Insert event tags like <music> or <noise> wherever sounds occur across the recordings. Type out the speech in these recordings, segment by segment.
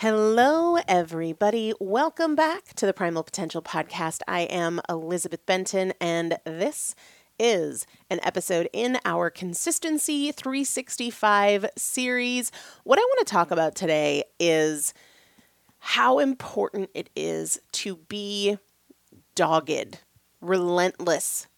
Hello, everybody. Welcome back to the Primal Potential Podcast. I am Elizabeth Benton, and this is an episode in our Consistency 365 series. What I want to talk about today is how important it is to be dogged, relentless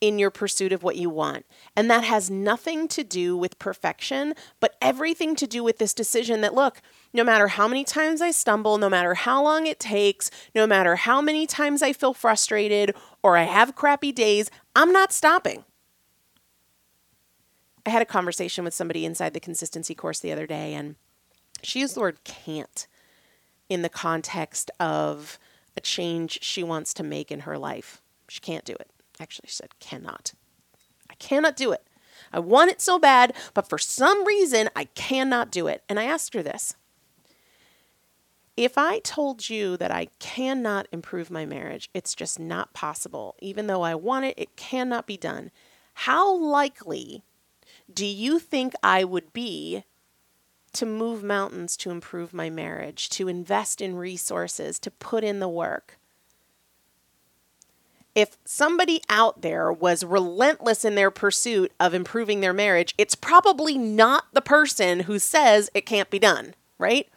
in your pursuit of what you want. And that has nothing to do with perfection, but everything to do with this decision that, look, no matter how many times I stumble, no matter how long it takes, no matter how many times I feel frustrated or I have crappy days, I'm not stopping. I had a conversation with somebody inside the consistency course the other day, and she used the word can't in the context of a change she wants to make in her life. She can't do it. Actually, said cannot. I cannot do it. I want it so bad, but for some reason, I cannot do it. And I asked her this If I told you that I cannot improve my marriage, it's just not possible, even though I want it, it cannot be done, how likely do you think I would be to move mountains to improve my marriage, to invest in resources, to put in the work? If somebody out there was relentless in their pursuit of improving their marriage, it's probably not the person who says it can't be done, right?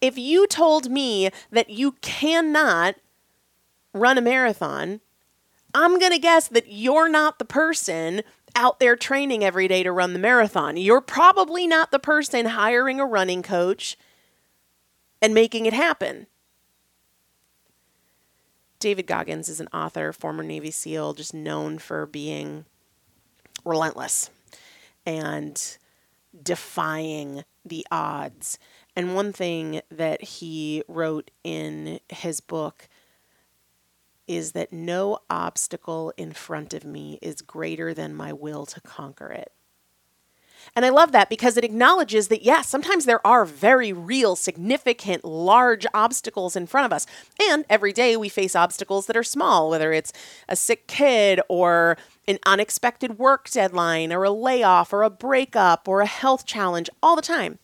If you told me that you cannot run a marathon, I'm going to guess that you're not the person out there training every day to run the marathon. You're probably not the person hiring a running coach and making it happen. David Goggins is an author, former Navy SEAL, just known for being relentless and defying the odds. And one thing that he wrote in his book is that no obstacle in front of me is greater than my will to conquer it. And I love that because it acknowledges that, yes, sometimes there are very real, significant, large obstacles in front of us. And every day we face obstacles that are small, whether it's a sick kid or an unexpected work deadline or a layoff or a breakup or a health challenge, all the time.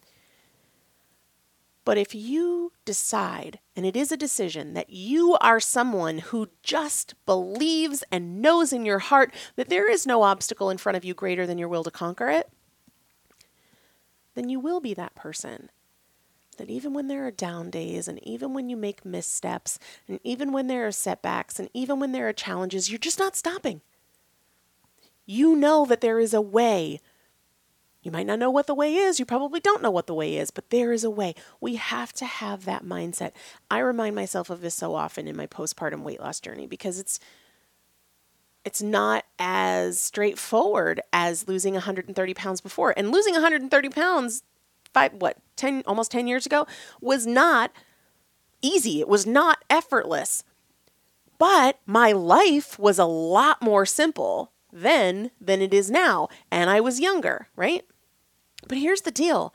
But if you decide, and it is a decision, that you are someone who just believes and knows in your heart that there is no obstacle in front of you greater than your will to conquer it, then you will be that person. That even when there are down days, and even when you make missteps, and even when there are setbacks, and even when there are challenges, you're just not stopping. You know that there is a way. You might not know what the way is. You probably don't know what the way is, but there is a way. We have to have that mindset. I remind myself of this so often in my postpartum weight loss journey because it's it's not as straightforward as losing 130 pounds before. And losing 130 pounds, five, what, 10, almost 10 years ago, was not easy. It was not effortless. But my life was a lot more simple then than it is now. And I was younger, right? But here's the deal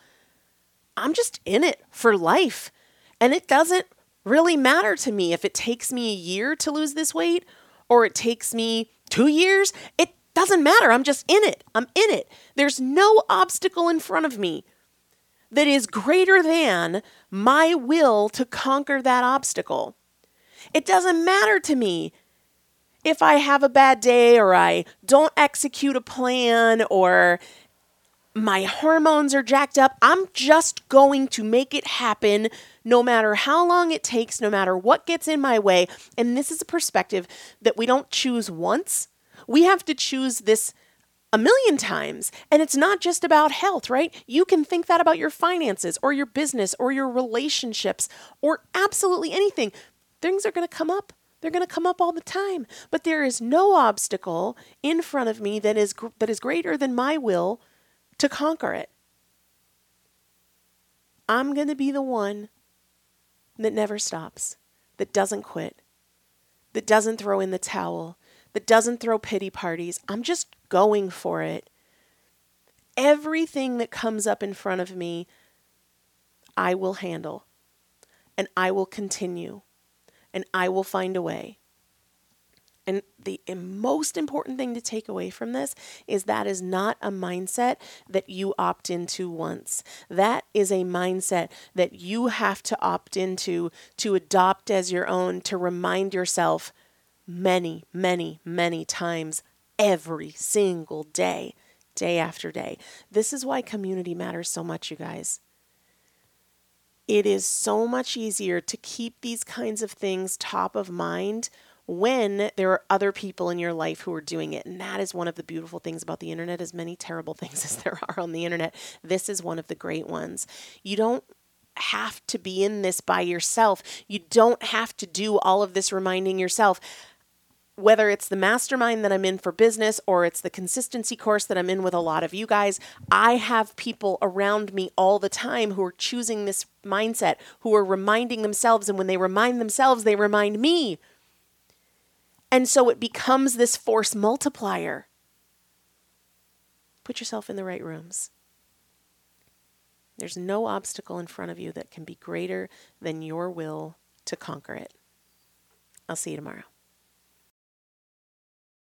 I'm just in it for life. And it doesn't really matter to me if it takes me a year to lose this weight or it takes me two years, it doesn't matter. I'm just in it. I'm in it. There's no obstacle in front of me that is greater than my will to conquer that obstacle. It doesn't matter to me if I have a bad day or I don't execute a plan or my hormones are jacked up. I'm just going to make it happen no matter how long it takes, no matter what gets in my way. And this is a perspective that we don't choose once, we have to choose this a million times. And it's not just about health, right? You can think that about your finances or your business or your relationships or absolutely anything. Things are going to come up. They're going to come up all the time. But there is no obstacle in front of me that is that is greater than my will to conquer it. I'm going to be the one that never stops, that doesn't quit, that doesn't throw in the towel, that doesn't throw pity parties. I'm just going for it. Everything that comes up in front of me, I will handle and I will continue and I will find a way. And the most important thing to take away from this is that is not a mindset that you opt into once. That is a mindset that you have to opt into to adopt as your own, to remind yourself many, many, many times every single day, day after day. This is why community matters so much, you guys. It is so much easier to keep these kinds of things top of mind when there are other people in your life who are doing it. And that is one of the beautiful things about the internet, as many terrible <laughs> things as there are on the internet. This is one of the great ones. You don't have to be in this by yourself. You don't have to do all of this reminding yourself. Whether it's the mastermind that I'm in for business or it's the consistency course that I'm in with a lot of you guys, I have people around me all the time who are choosing this mindset, who are reminding themselves. And when they remind themselves, they remind me and so it becomes this force multiplier. Put yourself in the right rooms. There's no obstacle in front of you that can be greater than your will to conquer it. I'll see you tomorrow.